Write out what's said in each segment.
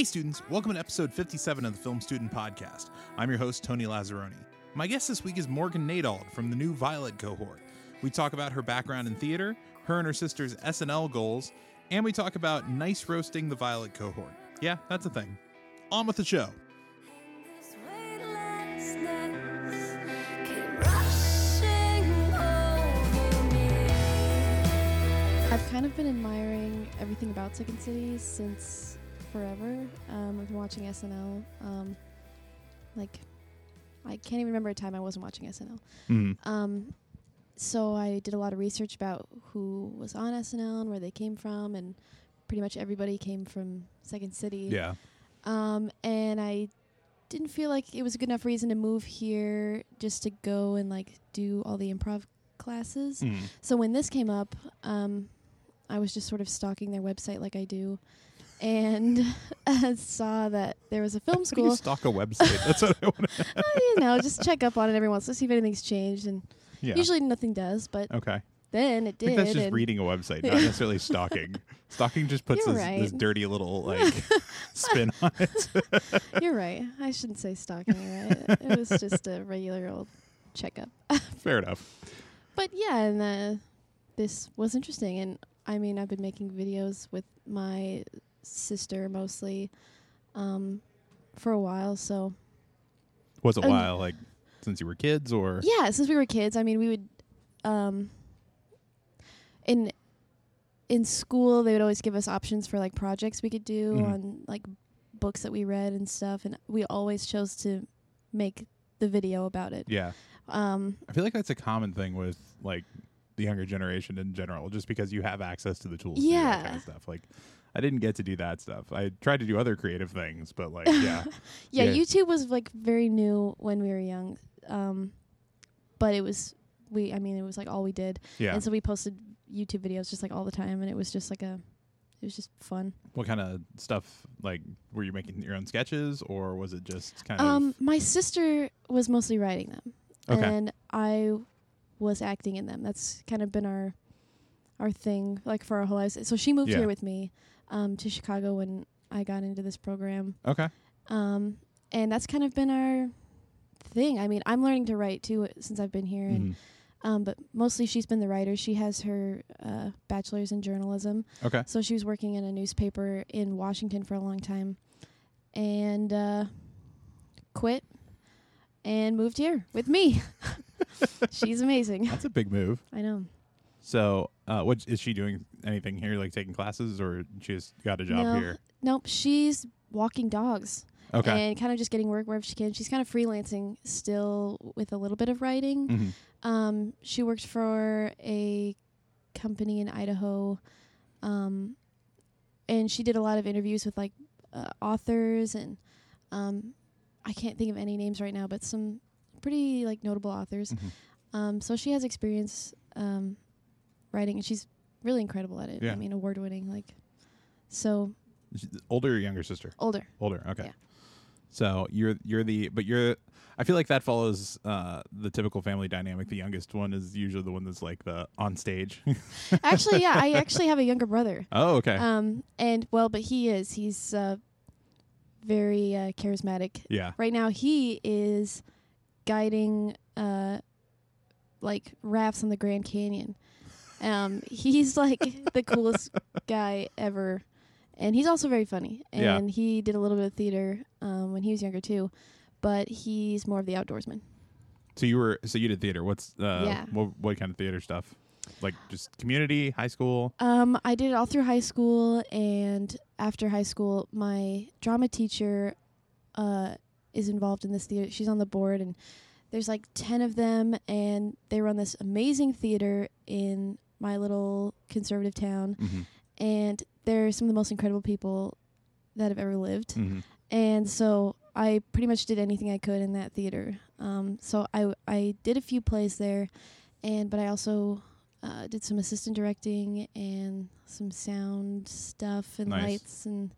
Hey, students, welcome to episode 57 of the Film Student Podcast. I'm your host, Tony Lazzeroni. My guest this week is Morgan Nadauld from the new Violet cohort. We talk about her background in theater, her and her sister's SNL goals, and we talk about nice roasting the Violet cohort. Yeah, that's a thing. On with the show. I've kind of been admiring everything about Second City since forever. Um, I've been watching SNL. Um, like, I can't even remember a time I wasn't watching SNL. Mm. Um, so I did a lot of research about who was on SNL and where they came from, and pretty much everybody came from Second City. Yeah. Um, and I didn't feel like it was a good enough reason to move here just to go and like do all the improv classes. Mm. So when this came up, um, I was just sort of stalking their website like I do, and uh, saw that there was a film school. you stalk a website? That's what I want to Uh, you know, just check up on it every once to see if anything's changed, and Yeah. usually nothing does. But Okay. then it did. that's just reading a website, not necessarily stalking. Stalking just puts this, this dirty little like spin on it. You're right. I shouldn't say stalking. Right? it was just a regular old checkup. Fair enough. But yeah, and uh, this was interesting. And I mean, I've been making videos with my sister mostly um, for a while. So Was it a Um, while, like since you were kids, or yeah, since we were kids, I mean, we would um, in in school they would always give us options for like projects we could do Mhm. on like books that we read and stuff, and we always chose to make the video about it. yeah? Um, I feel like that's a common thing with like the younger generation in general, just because you have access to the tools. to do that kind Yeah. of stuff. Like, I didn't get to do that stuff. I tried to do other creative things, but like, yeah, yeah, Yeah. YouTube was like very new when we were young. Um, but it was we I mean it was like all we did. yeah. And so we posted YouTube videos just like all the time and it was just like a it was just fun. what kind of stuff? Like, were you making your own sketches, or was it just kind Um of my sister was mostly writing them. okay? And I was acting in them. That's kind of been our our thing like for our whole lives. So she moved Yeah. here with me um to Chicago when I got into this program. okay. Um and that's kind of been our thing. I mean, I'm learning to write too since I've been here and Mhm. Um, but mostly she's been the writer. She has her uh, bachelor's in journalism. Okay. So she was working in a newspaper in Washington for a long time and uh, quit and moved here with me. she's amazing. That's a big move. I know. So, uh, what is she doing? Anything here, like taking classes, or she just got a job no, here? Nope. She's walking dogs Okay. and kind of just getting work wherever she can. She's kind of freelancing still with a little bit of writing. Mhm. Um, she worked for a company in Idaho, um, and she did a lot of interviews with like uh, authors and um, I can't think of any names right now, but some pretty like notable authors. Mhm. Um, so she has experience um, writing, and she's really incredible at it. Yeah. I mean, award winning. Like, so Older or younger sister? older. Older. Okay. Yeah. So you're you're the but you're I feel like that follows uh, the typical family dynamic. The youngest one is usually the one that's like the on stage. actually, yeah, I actually have a younger brother. oh, okay. Um, and well, but he is he's uh, very uh, charismatic. yeah. Right now, he is guiding uh, like rafts on the Grand Canyon. Um, he's like the coolest guy ever, and he's also very funny. Yeah. And he did a little bit of theater um, when he was younger too, but he's more of the outdoorsman. So you were so you did theater. What's uh Yeah. what what kind of theater stuff? Like just community, high school? Um, I did it all through high school, and after high school, my drama teacher uh, is involved in this theater. She's on the board, and there's like ten of them, and they run this amazing theater in my little conservative town, Mm-hmm. and they're some of the most incredible people that have ever lived. Mm-hmm. And so I pretty much did anything I could in that theater. Um, so I I did a few plays there, and but I also uh, did some assistant directing and some sound stuff and Nice. lights and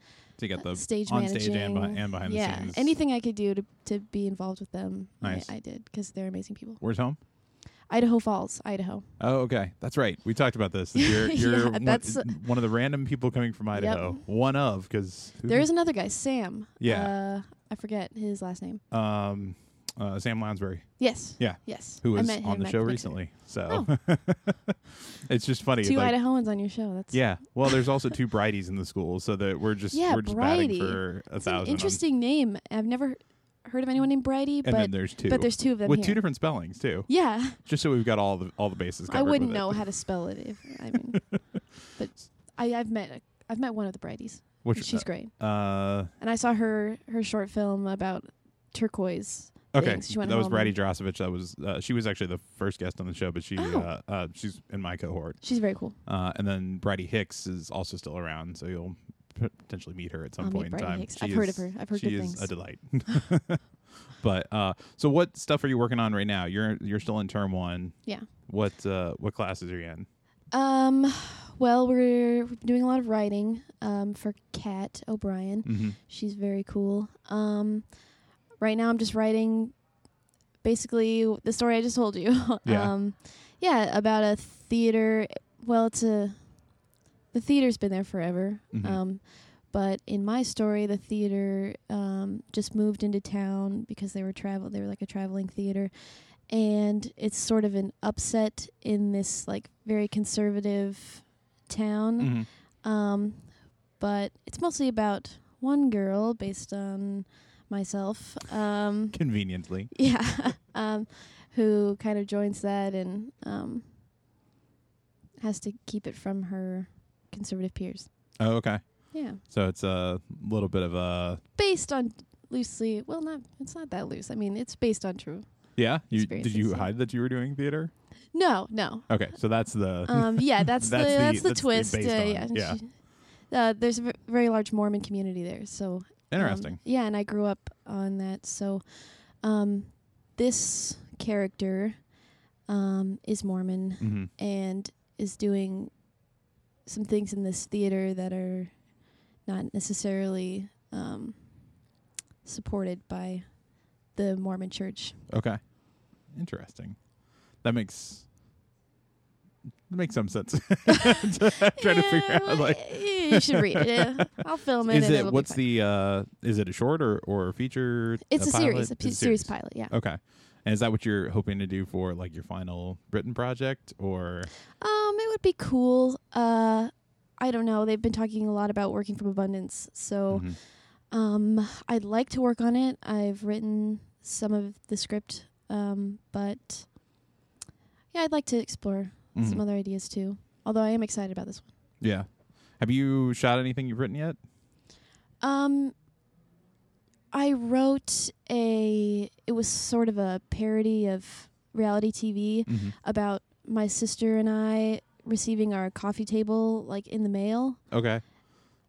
So get the stage on managing. stage and, behi- and behind yeah, the scenes. Yeah, anything I could do to to be involved with them, Nice. I, I did because they're amazing people. Where's home? Idaho Falls, Idaho. Oh, okay. That's right. We talked about this. You're, you're Yeah, one, that's- one of the random people coming from Idaho. One of, because There is another guy, Sam. Yeah. Uh, I forget his last name. um, uh, Sam Lounsbury, Yes. Yeah. Yes. who was on the show recently. So it's just funny. Two like, Idahoans on your show. That's Yeah. Well, there's also two Bridies in the school, so that we're just Yeah, we're just batting for a It's an thousand. on- interesting name. I've never heard of anyone named and but there's two. but there's two of them with here. two different spellings too. yeah, Just so we've got all the all the bases covered. I wouldn't with it. know how to spell it. If I mean, but I, I've met a, I've met one of the Bridies. Which She's great, uh and I saw her her short film about turquoise. Okay. things. She went That was home and- Drossovich. That was uh, she was actually the first guest on the show, but she Oh. uh, uh she's in my cohort. She's very cool. Uh, and then Bridie Hicks is also still around, so you'll p- potentially meet her at some I'll meet point in time. Hicks. I've heard of her. I've heard she good is things. a delight. but uh, so what stuff are you working on right now? You're you're still in term one. Yeah. What uh, what classes are you in? Um, well, we're doing a lot of writing um, for Kat O'Brien. Mm-hmm. She's very cool. Um, right now, I'm just writing basically the story I just told you. Yeah. um, yeah, about a theater. Well, it's a the theater's been there forever. Mm-hmm. Um, but in my story, the theater um, just moved into town because they were travel. They were like a traveling theater, and it's sort of an upset in this like very conservative town. Mm-hmm. Um, but it's mostly about one girl based on myself. Um, Conveniently. yeah, um, who kind of joins that and um, has to keep it from her conservative peers. Oh, okay. Yeah, So it's a little bit of a based on loosely. Well, not it's not that loose. I mean, it's based on true. yeah. You did you hide that you were doing theater? No, no. Okay, so that's the Um, yeah, that's, That's the the- that's the that's the twist. based uh, yeah, yeah. Uh, there's a very large Mormon community there, so um, interesting. yeah, and I grew up on that. So, um, this character um, is Mormon mm-hmm. and is doing some things in this theater that are not necessarily um, supported by the Mormon Church. Okay. Interesting. That makes that makes some sense. Trying to figure out like you should read it. Yeah. I'll film it. is and it it'll what's fine. the uh is it a short or or a feature? It's a, pilot? series, a It's series pilot. Yeah. Okay. And is that what you're hoping to do for like your final written project or Um, it would be cool. Uh, I don't know. They've been talking a lot about working from abundance, so Mhm. um, I'd like to work on it. I've written some of the script, um, but yeah, I'd like to explore Mhm. some other ideas too. Although I am excited about this one. Yeah. Have you shot anything you've written yet? Um, I wrote a. It was sort of a parody of reality TV Mm-hmm. about my sister and I receiving our coffee table like in the mail. Okay.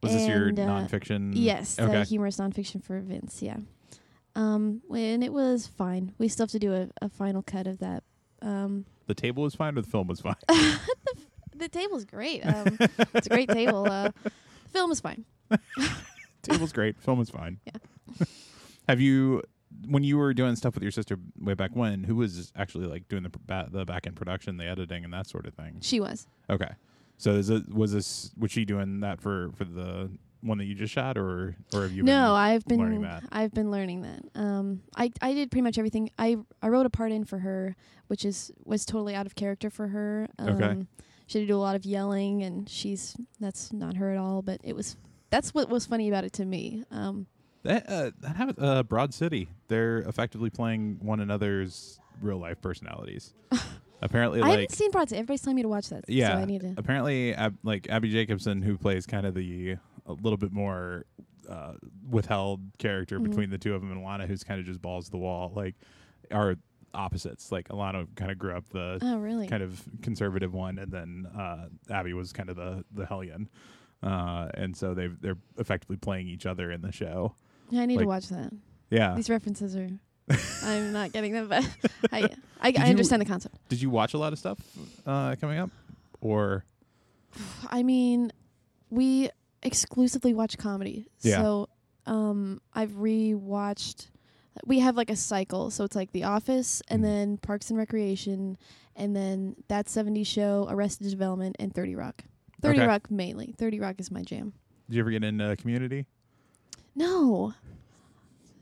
Was this your And, uh, nonfiction? Yes, the Okay. humorous nonfiction for Vince. Yeah. Um, and it was fine. We still have to do a, a final cut of that. Um, The table was fine or the film was fine? the table's great. Um, it's a great table. Uh, the film is fine. Table's great. Film was fine. Yeah. Have you, when you were doing stuff with your sister way back when, who was actually like doing the pr- ba- the back end production, the editing, and that sort of thing? She was. Okay. So is it was this was she doing that for for the one that you just shot, or or have you? no, been I've been learning that? I've been learning that. Um, I I did pretty much everything. I I wrote a part in for her, which is was totally out of character for her. Um, Okay. She had to do a lot of yelling, and she's that's not her at all. But it was that's what was funny about it to me. Um, That uh, that happened, uh, Broad City. They're effectively playing one another's real life personalities. Apparently, I like haven't seen Broad City. Everybody's telling me to watch that. Yeah, so I need to. apparently, Ab- like Abbi Jacobson, who plays kind of the a little bit more uh, withheld character Mhm. between the two of them, and Ilana, who's kind of just balls to the wall, like are opposites. Like Ilana kind of grew up the Oh, really? kind of conservative one, and then uh, Abbi was kind of the the hellion. Uh, and so they they're effectively playing each other in the show. Yeah, I need like- to watch that. Yeah. These references are. I'm not getting them, but I I, I you- understand the concept. Did you watch a lot of stuff uh, coming up, or I mean, we exclusively watch comedy. Yeah. So um, I've rewatched we have like a cycle. So it's like The Office and Mhm. then Parks and Recreation and then That 70s Show, Arrested Development, and 30 Rock. 30 Okay. Rock mainly. 30 Rock is my jam. Did you ever get into Community? No.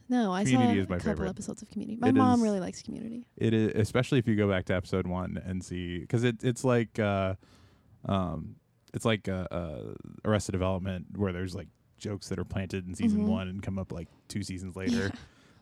No, I Community saw is my a couple favorite. episodes of Community. My It mom really likes Community. It is especially if you go back to episode one and see because it it's like uh, um, it's like uh, uh, Arrested Development where there's like jokes that are planted in season Mhm. one and come up like two seasons later.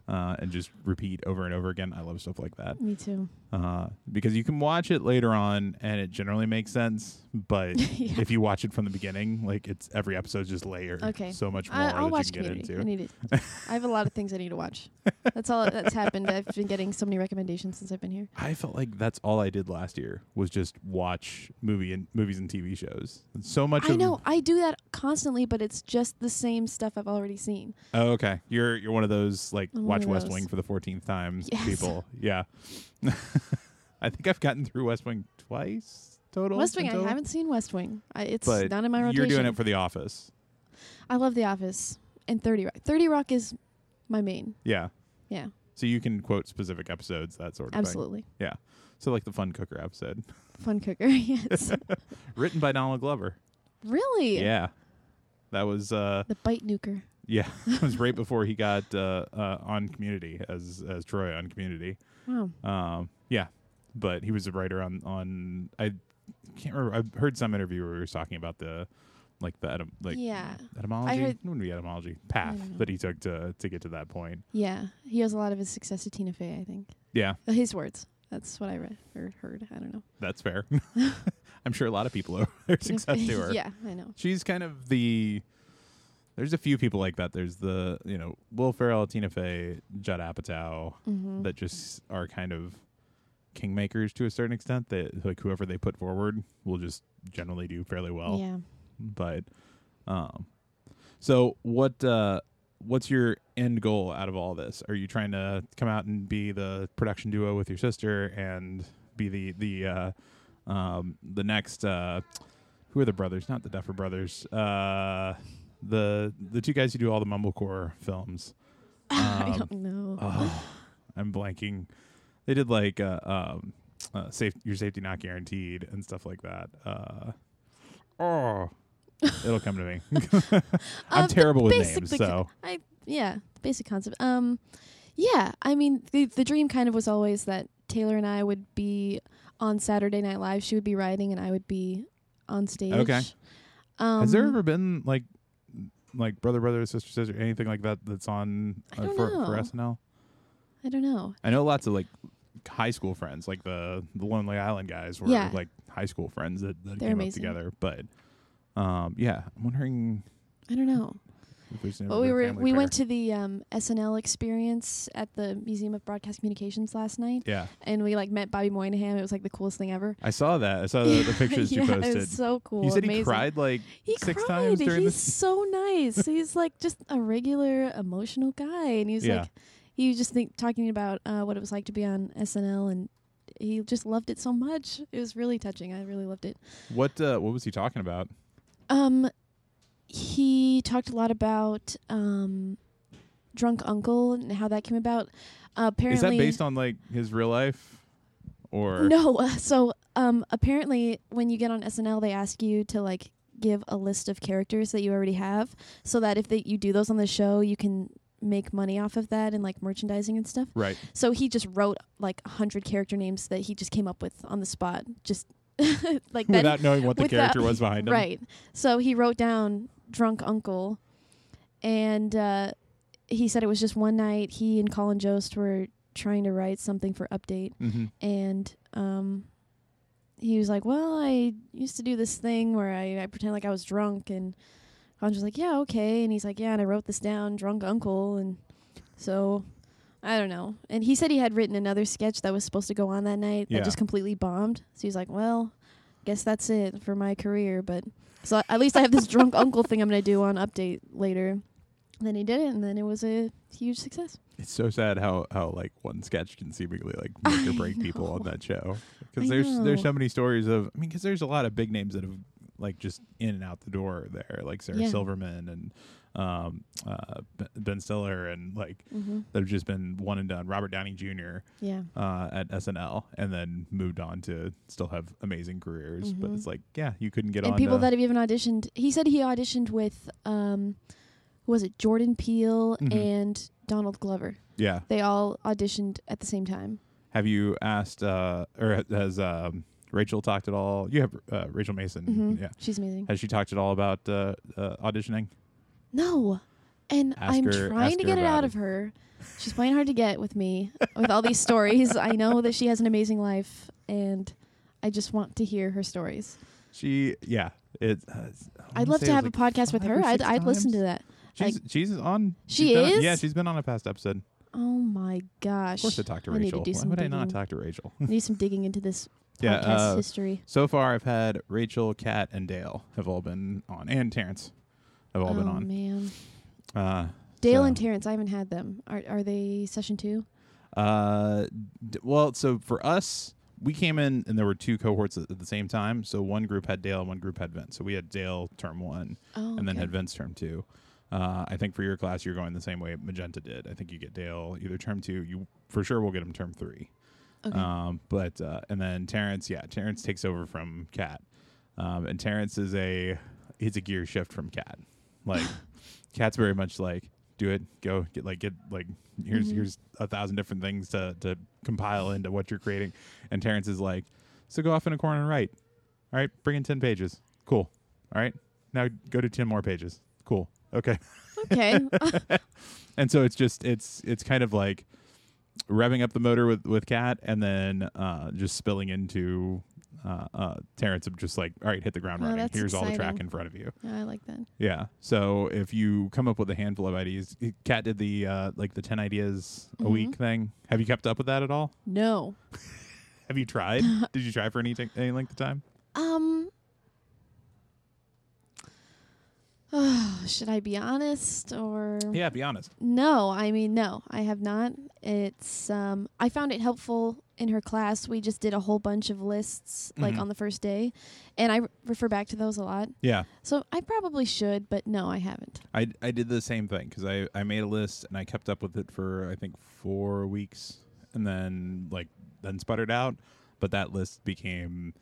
Uh, and just repeat over and over again. I love stuff like that Me too. Uh, because you can watch it later on and it generally makes sense. But Yeah. if you watch it from the beginning, like it's every episode's just layered Okay. so much more I, I'll you watch can get Community. I need it. I have a lot of things I need to watch. That's all that's happened. I've been getting so many recommendations since I've been here. I felt like that's all I did last year was just watch movie and movies and TV shows. So much. I know I do that constantly, but it's just the same stuff I've already seen. Oh, okay. You're you're one of those like I'm watch West. Wing for the fourteenth time Yes. people. Yeah. I think I've gotten through West Wing twice total. West Wing, in I haven't seen West Wing. I, it's But not in my rotation. You're doing it for The Office. I love The Office and Thirty Rock. Thirty Rock is my main. Yeah. Yeah, So you can quote specific episodes, that sort of thing. absolutely. Yeah. So like the Fun Cooker episode, Fun cooker. yes. written by Donald Glover. really? Yeah. That was uh The bite nuker. yeah, it was right before he got uh, uh on Community as as Troy on Community. Wow. Um, yeah, but he was a writer on on I can't remember. I've heard some interview where he was talking about the like the etym- like yeah. etymology. I heard- it wouldn't be etymology path that he took to to get to that point. Yeah. He owes a lot of his success to Tina Fey, I think. Yeah, Uh, His words. That's what I read or heard. I don't know. that's fair. I'm sure a lot of people owe their success to her. yeah, I know. She's kind of the. There's a few people like that. There's the you know Will Ferrell, Tina Fey, Judd Apatow Mm-hmm. that just are kind of kingmakers to a certain extent. That like whoever they put forward will just generally do fairly well. yeah. but um so what uh what's your end goal out of all this are you trying to come out and be the production duo with your sister and be the the uh um the next uh who are the brothers not the duffer brothers uh the the two guys who do all the mumblecore films I Um, don't know. oh i'm blanking they did like uh um uh, safe your safety not guaranteed and stuff like that uh oh it'll come to me i'm Uh, terrible with names so I yeah, basic concept. Um, yeah, I mean the the dream kind of was always that Taylor and I would be on Saturday Night Live. She would be writing, and I would be on stage. Okay. Um, has there ever been like like brother brother sister sister anything like that that's on I uh, don't for, for know. snl I don't know. i know lots of like high school friends like the the lonely island guys were Yeah. like high school friends that, that They're came amazing. up together but um yeah i'm wondering I don't know. But we were we went to the um, SNL experience at the Museum of Broadcast Communications last night, yeah and we like met Bobby Moynihan. It was like the coolest thing ever. I saw that. I saw the, the pictures yeah, you It posted. was so cool. you said amazing. he cried like He six cried. times during He's this. so nice. He's like just a regular emotional guy, and he's Yeah. like he was just think, talking about uh, what it was like to be on SNL, and he just loved it so much. It was really touching. I really loved it. What uh, what was he talking about? Um, he talked a lot about um, drunk uncle and how that came about. Uh, apparently, Is that based on like his real life, or No. uh, So, um, apparently, when you get on SNL, they ask you to like give a list of characters that you already have, so that if they, you do those on the show, you can make money off of that and like merchandising and stuff. right? So he just wrote like a hundred character names that he just came up with on the spot, just like that. Without knowing what the without- character was behind him. Right. So he wrote down drunk uncle, and uh, he said it was just one night. He and Colin Jost were trying to write something for Update Mm-hmm. and um he was like, "Well, I used to do this thing where I, I pretend like I was drunk," and Colin's was like, "Yeah, okay," and he's like, "Yeah," and I wrote this down, drunk uncle, and so I don't know. And he said he had written another sketch that was supposed to go on that night Yeah. that just completely bombed. So he's like, "Well, guess that's it for my career," but so at least I have this drunk uncle thing I'm gonna do on Update later. And then he did it, and then it was a huge success. It's so sad how how like one sketch can seemingly like make or break people on that show. Because there's there's so many stories of I mean, because there's a lot of big names that have like just in and out the door there, like Sarah Yeah. Silverman and um, uh, Ben Stiller, and like hmm that have just been one and done. Robert Downey Jr. Yeah. Uh, at SNL, and then moved on to still have amazing careers. But Mhm. it's like, yeah, you couldn't get and on. people that have even auditioned. He said he auditioned with um, who was it Jordan Peele Mhm. and Donald Glover. yeah. They all auditioned at the same time. Have you asked, uh, or has um, Rachel talked at all? You have uh, Rachel Mason. hmm Yeah. She's amazing. Has she talked at all about uh, uh, auditioning? No. And Ask I'm her- trying ask to her get it about out it. of her. She's playing hard to get with me with all these stories. I know that she has an amazing life and I just want to hear her stories. She, yeah. It. Uh, I wanna I'd love say to it have was a like podcast with five her. I'd six I'd listen to that. She's she's on. She she's been on- is? yeah, she's been on a past episode. Oh my gosh. Of course, I talked to I need Rachel. to do Why some would I not digging. talk to Rachel? I need some digging into this Yeah, podcast uh, history. so far, I've had Rachel, Kat, and Dale have all been on, and Terrence have all oh been on. man. Uh, Dale so- and Terrence, I haven't had them. Are are they session two? Uh, d- well, so for us, we came in and there were two cohorts at, at the same time. So one group had Dale and one group had Vince. So we had Dale term one Oh, and then had Vince term two. Uh, I think for your class, you're going the same way Magenta did. I think you get Dale either term two. You for sure will get him term three. Okay. Um, but uh, and then Terrence, yeah, Terrence takes over from Kat, um, and Terrence is a he's a gear shift from Kat. Like Kat's very much like do it, go get like get like here's Mhm. here's a thousand different things to to compile into what you're creating, and Terrence is like, so go off in a corner and write. All right, bring in ten pages. Cool. All right, now go to ten more pages. Cool. Okay. okay. and so it's just it's it's kind of like revving up the motor with with Kat and then uh just spilling into uh uh terrence of just like all right hit the ground Oh, running that's here's all the track exciting. in front of you Yeah, I like that. yeah so if you come up with a handful of ideas Kat did the uh like the 10 ideas a week Mhm. thing have you kept up with that at all No. have you tried did you try for any, t- any length of time Um. should I be honest or yeah be honest no? I mean, no, I have not. It's um. I found it helpful in her class. We just did a whole bunch of lists like Mhm. on the first day, and I re- refer back to those a lot. yeah So I probably should, but no, I haven't. I, I did the same thing because I, I made a list and I kept up with it for I think four weeks and then like then sputtered out, but that list became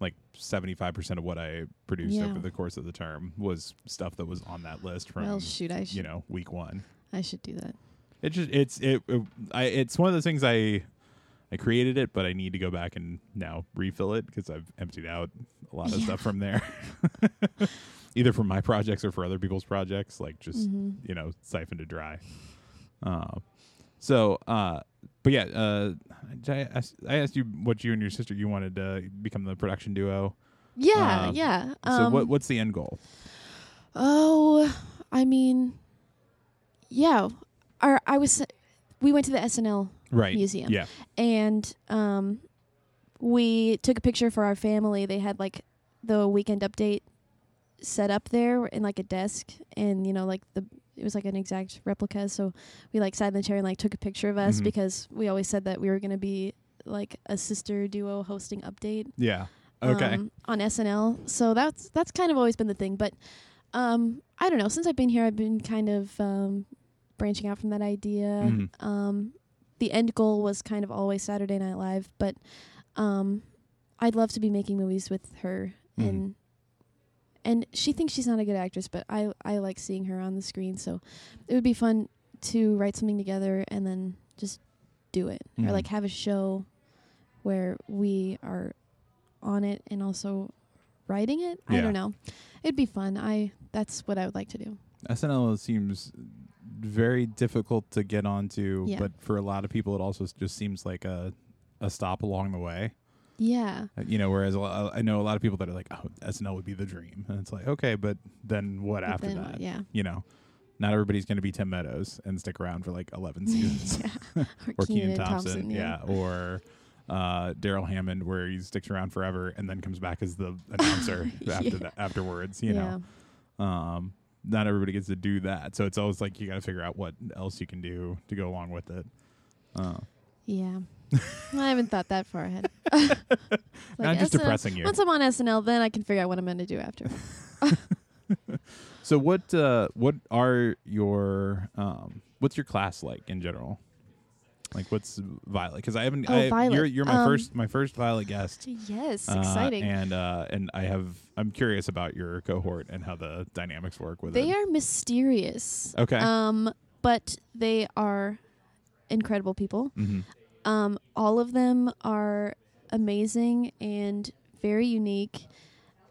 like seventy five percent of what I produced Yeah. over the course of the term was stuff that was on that list from well, shoot, I should. you know week one. I should do that. It just it's it, it I it's one of those things I I created it, but I need to go back and now refill it because I've emptied out a lot of Yeah. stuff from there, either for my projects or for other people's projects. Like just hmm you know siphoned to dry. Uh, so, uh, but yeah, uh, I, ask, I asked you what you and your sister you wanted to become the production duo. Yeah, Um, yeah. so, Um, what what's the end goal? Oh, I mean, yeah. Our I was we went to the SNL Right. museum. Yeah. and um, we took a picture for our family. They had like the weekend update set up there in like a desk, and you know, like the it was like an exact replica. So we like sat in the chair and like took a picture of us Mhm. because we always said that we were gonna be like a sister duo hosting update Yeah. Okay. um, on SNL. So that's that's kind of always been the thing. But um, I don't know. Since I've been here, I've been kind of um, branching out from that idea. Mhm. Um, the end goal was kind of always Saturday Night Live, but um, I'd love to be making movies with her Mhm. and. And she thinks she's not a good actress, but I I like seeing her on the screen. So it would be fun to write something together and then just do it, Mhm. or like have a show where we are on it and also writing it. I don't know. It'd be fun. I that's what I would like to do. SNL seems very difficult to get onto, Yeah. but for a lot of people, it also just seems like a a stop along the way. Yeah. Uh, You know, whereas a I know a lot of people that are like, "Oh, SNL would be the dream," and it's like, okay, but then what But after then that? what? Yeah. You know, not everybody's going to be Tim Meadows and stick around for like eleven seasons, yeah. or Kenan Thompson, yeah. or uh, Darrell Hammond, where he sticks around forever and then comes back as the announcer after Yeah. that afterwards. You yeah. know, um, not everybody gets to do that, so it's always like you got to figure out what else you can do to go along with it. Uh, Yeah. I haven't thought that far ahead. not just SNL depressing you. Once I'm on SNL, then I can figure out what I'm going to do after. So what uh what are your um what's your class like in general? Like what's Violet? Because I haven't. Oh, I, Violet. You're you're my Um, first my first Violet guest. Yes, Uh, exciting. and uh and I have I'm curious about your cohort and how the dynamics work with They it. are mysterious. Okay. Um, but they are incredible people. hmm Um, all of them are amazing and very unique.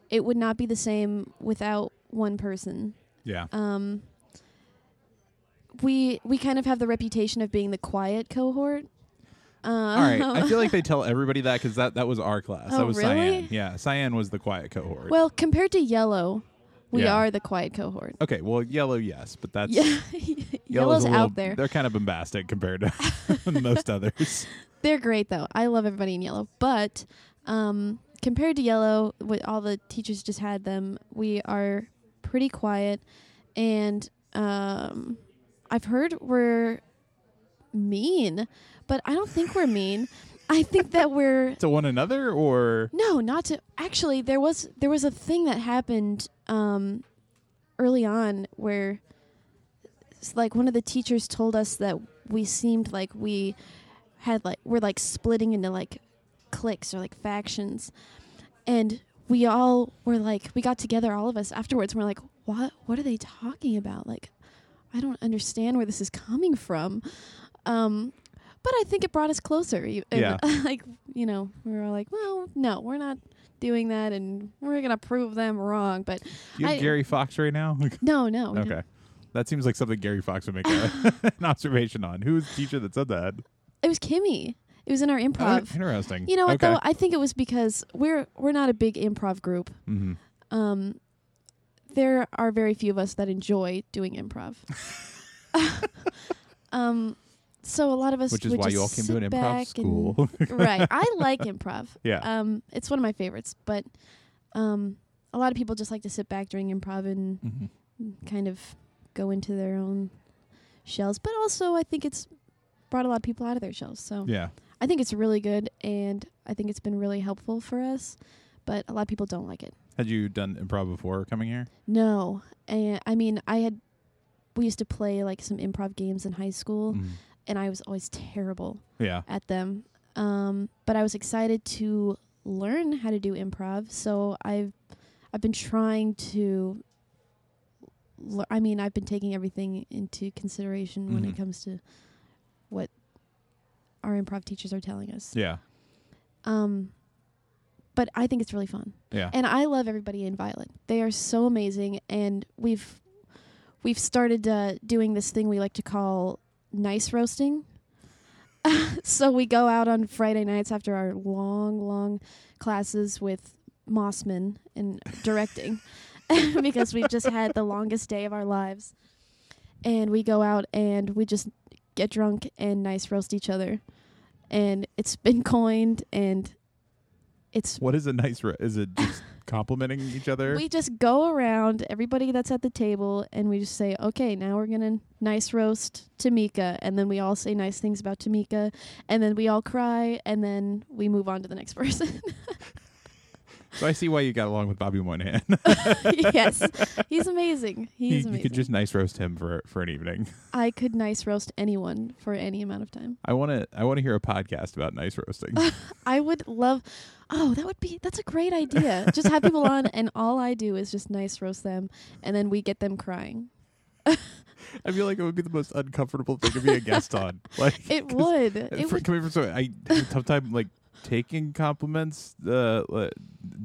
It would not be the same without one person. Yeah. Um, we we kind of have the reputation of being the quiet cohort. Uh, All right. I feel like they tell everybody that because that that was our class. Oh, that was really? Cyan. Yeah, Cyan was the quiet cohort. well, compared to yellow, we Yeah. are the quiet cohort. okay. Well, yellow, yes, but that's Yeah, Yellow's yellow's little- out there. They're kind of bombastic compared to most others. They're great though. I love everybody in yellow, but um, compared to yellow, with all the teachers just had them, we are pretty quiet, and um, I've heard we're mean, but I don't think we're mean. I think that we're to one another, or no, not to. Actually, there was there was a thing that happened um, early on where, like, one of the teachers told us that we seemed like we had like we're like splitting into like cliques or like factions, and we all were like we got together all of us afterwards. And we're like, what? What are they talking about? Like, I don't understand where this is coming from. Um, but I think it brought us closer. You- Yeah. like you know, we were all like, well, no, we're not doing that, and we're gonna prove them wrong. But you have I- Gary Fox right now? no, no, okay. That seems like something Gary Fox would make a, an observation on. Who was the teacher that said that? it was Kimmy. It was in our Oh, improv. interesting. You know what okay. though? I think it was because we're we're not a big improv group. hmm Um, there are very few of us that enjoy doing improv. um, so a lot of us Which is why you all came to an improv school. right. I like improv. yeah. Um, it's one of my favorites, but um, a lot of people just like to sit back during improv and Mhm. kind of go into their own shells. But also, I think it's brought a lot of people out of their shells. So Yeah. I think it's really good, and I think it's been really helpful for us. But a lot of people don't like it. Had you done improv before coming here? No, and I mean, I had we used to play like some improv games in high school, Mhm. and I was always terrible Yeah. at them. Um, but I was excited to learn how to do improv, so I've I've been trying to. I mean, I've been taking everything into consideration when it Mhm. comes to what our improv teachers are telling us. Yeah. Um, but I think it's really fun. Yeah. And I love everybody in Violet. They are so amazing, and we've we've started uh, doing this thing we like to call nice roasting. so we go out on Friday nights after our long, long classes with Mossman and directing, because we've just had the longest day of our lives, and we go out and we just get drunk and nice roast each other, and it's been coined and. It's What is a nice? Re- is it just complimenting each other? we just go around everybody that's at the table and we just say, okay, now we're gonna nice roast Tamika, and then we all say nice things about Tamika, and then we all cry, and then we move on to the next person. So I see why you got along with Bobby Moynihan. yes, he's amazing. you, He's you amazing. could just nice roast him for for an evening. I could nice roast anyone for any amount of time. I want to I want to hear a podcast about nice roasting. I would love. Oh, that would be that's a great idea. just have people on, and all I do is just nice roast them, and then we get them crying. I feel like it would be the most uncomfortable thing to be a guest on. Like It would. It for, would. coming from so I have a tough time like taking compliments uh, uh,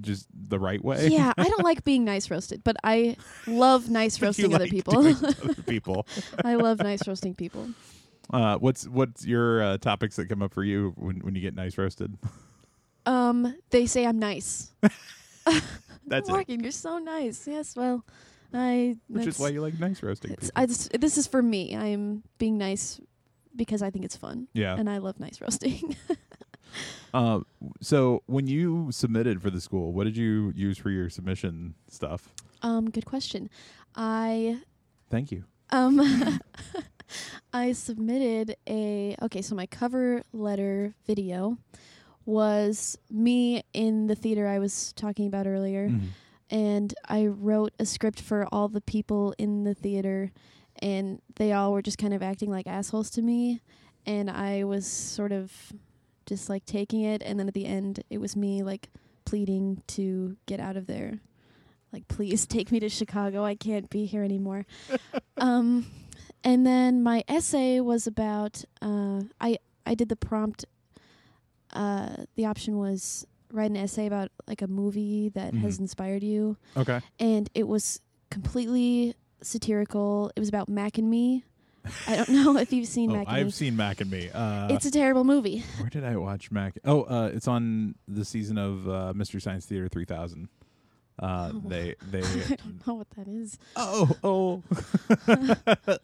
just the right way. Yeah, I don't like being nice roasted, but I love nice roasting other like people. doing it to other people. I love nice roasting people. Uh, what's what's your uh, topics that come up for you when when you get nice roasted? Um, they say I'm nice. That's it. You're so nice. Yes, well, I. Which is why you like nice roasting. I just, this is for me. I am being nice because I think it's fun, yeah. and I love nice roasting. Uh, so when you submitted for the school, what did you use for your submission stuff? um, good question. I Thank you. um, I submitted a okay. So my cover letter video was me in the theater I was talking about earlier. Mhm. and I wrote a script for all the people in the theater, and they all were just kind of acting like assholes to me, and I was sort of just like taking it, and then at the end, it was me like pleading to get out of there. Like, please take me to Chicago. I can't be here anymore. um, and then my essay was about uh, I I did the prompt. Uh, the option was write an essay about like a movie that has Mhm. inspired you, Okay. and it was completely satirical. It was about Mac and Me. I don't know if you've seen Oh, Mac and I've Me. seen Mac and Me. Uh, it's a terrible movie. where did I watch Mac? Oh, uh, it's on the season of uh, Mystery Science Theater 3000. Uh, Oh. they they I don't know what that is. oh oh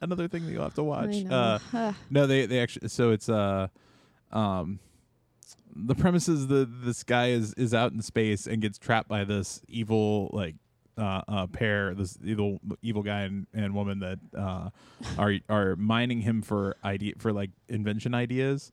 another thing that you'll have to watch. Uh, no, they they actually so it's uh um the premise is that this guy is is out in space and gets trapped by this evil like uh, uh pair this evil evil guy and, and woman that uh are are mining him for idea for like invention ideas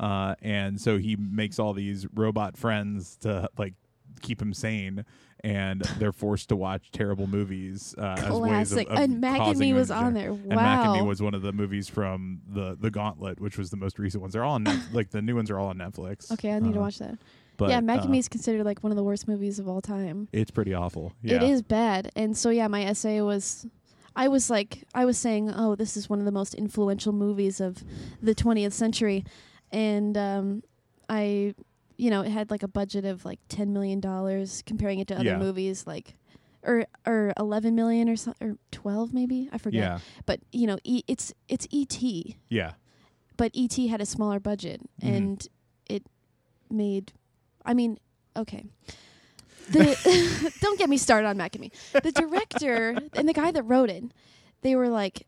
uh and so he makes all these robot friends to like keep him sane and they're forced to watch terrible movies uh, as ways of, Classic. of and Mac and Me was on there. Wow. And Mac and Me was one of the movies from the the Gauntlet, which was the most recent ones. They're all on Net- like the new ones are all on Netflix. Okay, I need to Uh, watch that. But, yeah, Mac uh, and Me is considered like one of the worst movies of all time. It's pretty awful. Yeah. It is bad. And so yeah, my essay was I was like I was saying, "Oh, this is one of the most influential movies of the 20th century." And um I you know, it had like a budget of like 10 million dollars comparing it to other Yeah. movies like or or 11 million or so, or 12 maybe. I forget. Yeah. But, you know, e- it's it's ET, Yeah. but ET had a smaller budget Mhm. and it made I mean, okay. The don't get me started on Mac and Me. The director and the guy that wrote it, they were like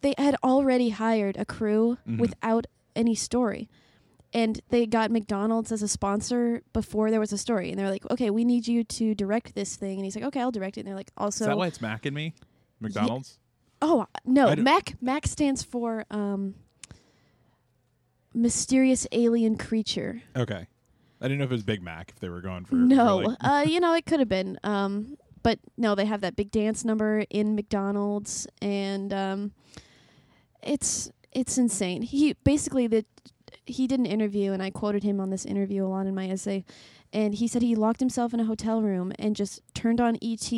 they had already hired a crew Mhm. without any story. And they got McDonald's as a sponsor before there was a story. And they're like, okay, we need you to direct this thing. And he's like, okay, I'll direct it. And they're like, also, is that why it's Mac and Me? McDonald's? Oh no, Mac Mac stands for um mysterious alien creature. Okay. I didn't know if it was Big Mac if they were going for no, for, like- uh, you know it could have been. Um, but no, they have that big dance number in McDonald's, and um, it's it's insane. He basically the he did an interview, and I quoted him on this interview a lot in my essay. And he said he locked himself in a hotel room and just turned on ET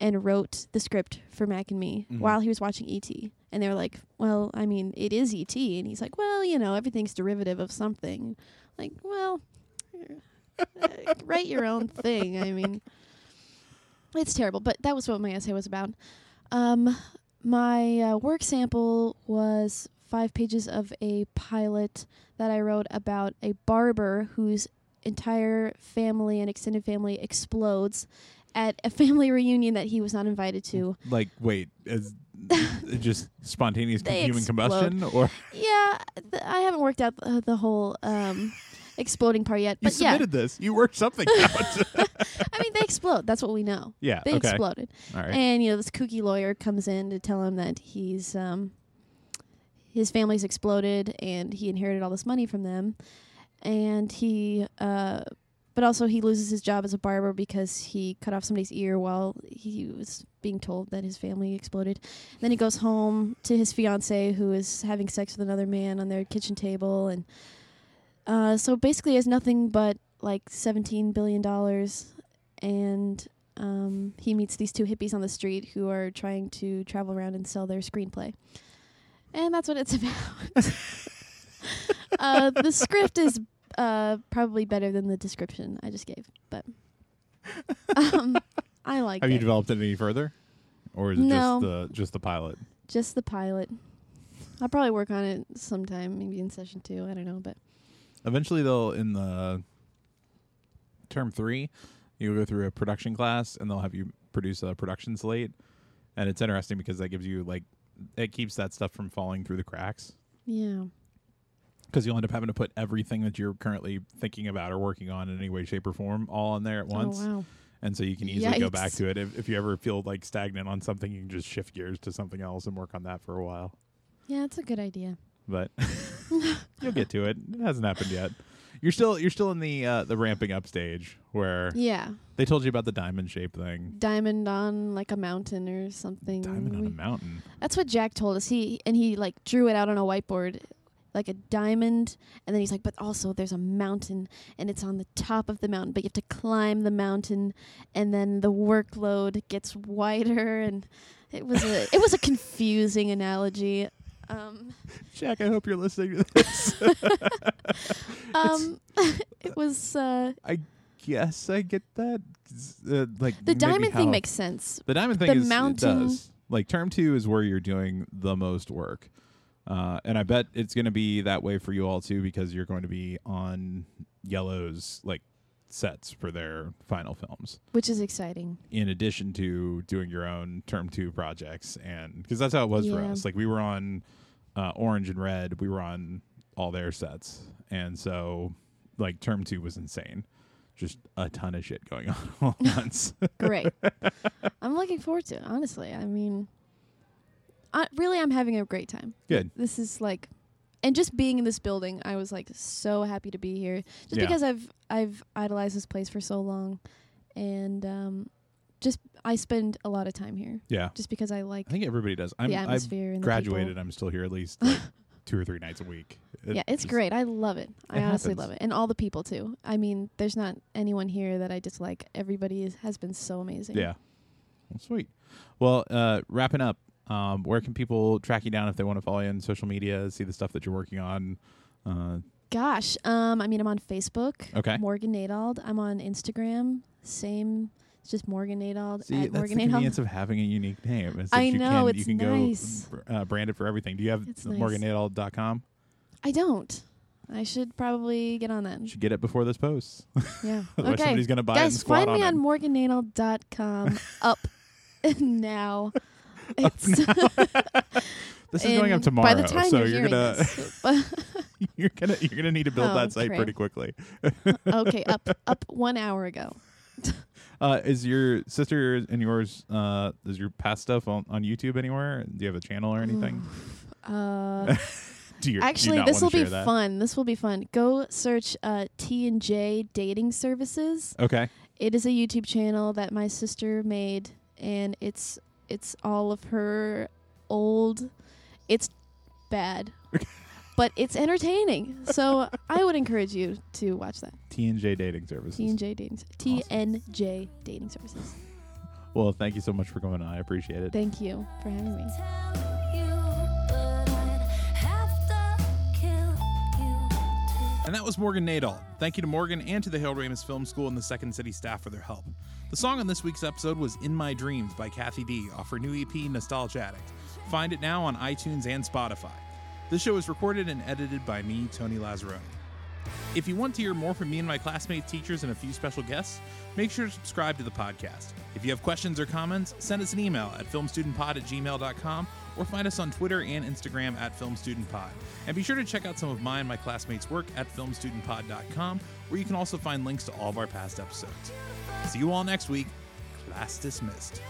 and wrote the script for Mac and Me Mhm. while he was watching ET. And they were like, "Well, I mean, it is ET." And he's like, "Well, you know, everything's derivative of something." Like, well, write your own thing. I mean, it's terrible, but that was what my essay was about. Um, my uh, work sample was five pages of a pilot that I wrote about a barber whose entire family and extended family explodes at a family reunion that he was not invited to. like wait, it just spontaneous human explode. combustion or Yeah, th- I haven't worked out the, the whole um, exploding part yet, you but yeah, submitted this. You worked something out. I mean they explode. That's what we know. yeah. They okay. exploded. All right. And you know, this kooky lawyer comes in to tell him that he's um his family's exploded and he inherited all this money from them. And he uh but also he loses his job as a barber because he cut off somebody's ear while he was being told that his family exploded. Then he goes home to his fiance who is having sex with another man on their kitchen table and uh so basically has nothing but like 17 billion dollars and um, he meets these two hippies on the street who are trying to travel around and sell their screenplay. And that's what it's about. uh, the script is uh, probably better than the description I just gave, but um, I like Have it. you developed it any further, or is it No. just the just the pilot? just the pilot. I'll probably work on it sometime, maybe in session two. I don't know, but Eventually, they'll in the term three, you'll go through a production class, and they'll have you produce a production slate, and it's interesting because that gives you like it keeps that stuff from falling through the cracks yeah. because you'll end up having to put everything that you're currently thinking about or working on in any way, shape, or form all in there at oh, once, Oh wow. and so you can easily go back to it if, if you ever feel like stagnant on something, you can just shift gears to something else and work on that for a while. Yeah, it's a good idea. But you'll get to it. It hasn't happened yet. You're still you're still in the uh, the ramping up stage where Yeah, they told you about the diamond shape thing. diamond on like a mountain or something. Diamond on a We- mountain. That's what Jack told us. He and he like drew it out on a whiteboard like a diamond and then he's like but also there's a mountain and it's on the top of the mountain but you have to climb the mountain and then the workload gets wider and it was a it was a confusing analogy um Jack, I hope you're listening to this. um it was uh yes, I get that. Uh, like the diamond thing makes sense the diamond thing the is it mountain- does. Like term two is where you're doing the most work. Uh, and I bet it's going to be that way for you all too because you're going to be on Yellow's like sets for their final films. which is exciting. In addition to doing your own term two projects and because that's how it was for us. Like we were on uh, orange and red. We were on all their sets. And so like term two was insane. Just a ton of shit going on all at once. Great. I'm looking forward to it honestly. I mean I, really i'm having a great time. Good. This is like and just being in this building i was like so happy to be here. Just Yeah. because i've i've idolized this place for so long. And um just i spend a lot of time here. Yeah. Just because i like i think everybody does. I'm the i've atmosphere and the graduated. i'm still here at least like two or three nights a week. It yeah it's great. I love it. I It honestly happens. love it. And all the people too. I mean there's not anyone here that i dislike. Everybody is, has been so amazing. Yeah. Well, sweet. Well uh wrapping up um where can people track you down if they want to follow you on social media see the stuff that you're working on uh gosh um i mean i'm on facebook okay morgan nadauld i'm on instagram same it's just morgan nadauld See, at that's morgan the nadauld convenience of having a unique name. is that I you know, can, it's you can nice. go uh, branded for everything. Do you have It's nice. morganadal.com? I don't. I should probably get on that. You should get it before this post. Yeah. Okay. somebody's to buy it and Guys, find on me it. on morgannadauld.com up now. It's this is going up tomorrow, By the time so you're, you're gonna this, you're gonna you're gonna need to build Oh, that site crap. pretty quickly. okay, up up one hour ago. Uh, is your sister and yours uh, is your past stuff on, on YouTube anywhere? Do you have a channel or anything? Uh, do you, actually, do you not this will be that? fun. This will be fun. Go search uh, T and J Dating Services. Okay. It is a YouTube channel that my sister made, and it's it's all of her old. It's bad, but it's entertaining. So I would encourage you to watch that. T and J Dating Services. T and J Dating T N J Dating Services. Well, thank you so much for coming on. I appreciate it. Thank you for having me. And that was Morgan Nadauld. Thank you to Morgan and to the Harold Ramis Film School and the Second City staff for their help. The song on this week's episode was In My Dreams by Cathy D off her new EP Nostalgiaddict. Find it now on iTunes and Spotify. This show is recorded and edited by me, Tony Lazzeroni. If you want to hear more from me and my classmates, teachers, and a few special guests, make sure to subscribe to the podcast. If you have questions or comments, send us an email at filmstudentpod at gmail.com or find us on Twitter and Instagram at filmstudentpod. And be sure to check out some of my and my classmates' work at filmstudentpod.com, where you can also find links to all of our past episodes. See you all next week. Class dismissed.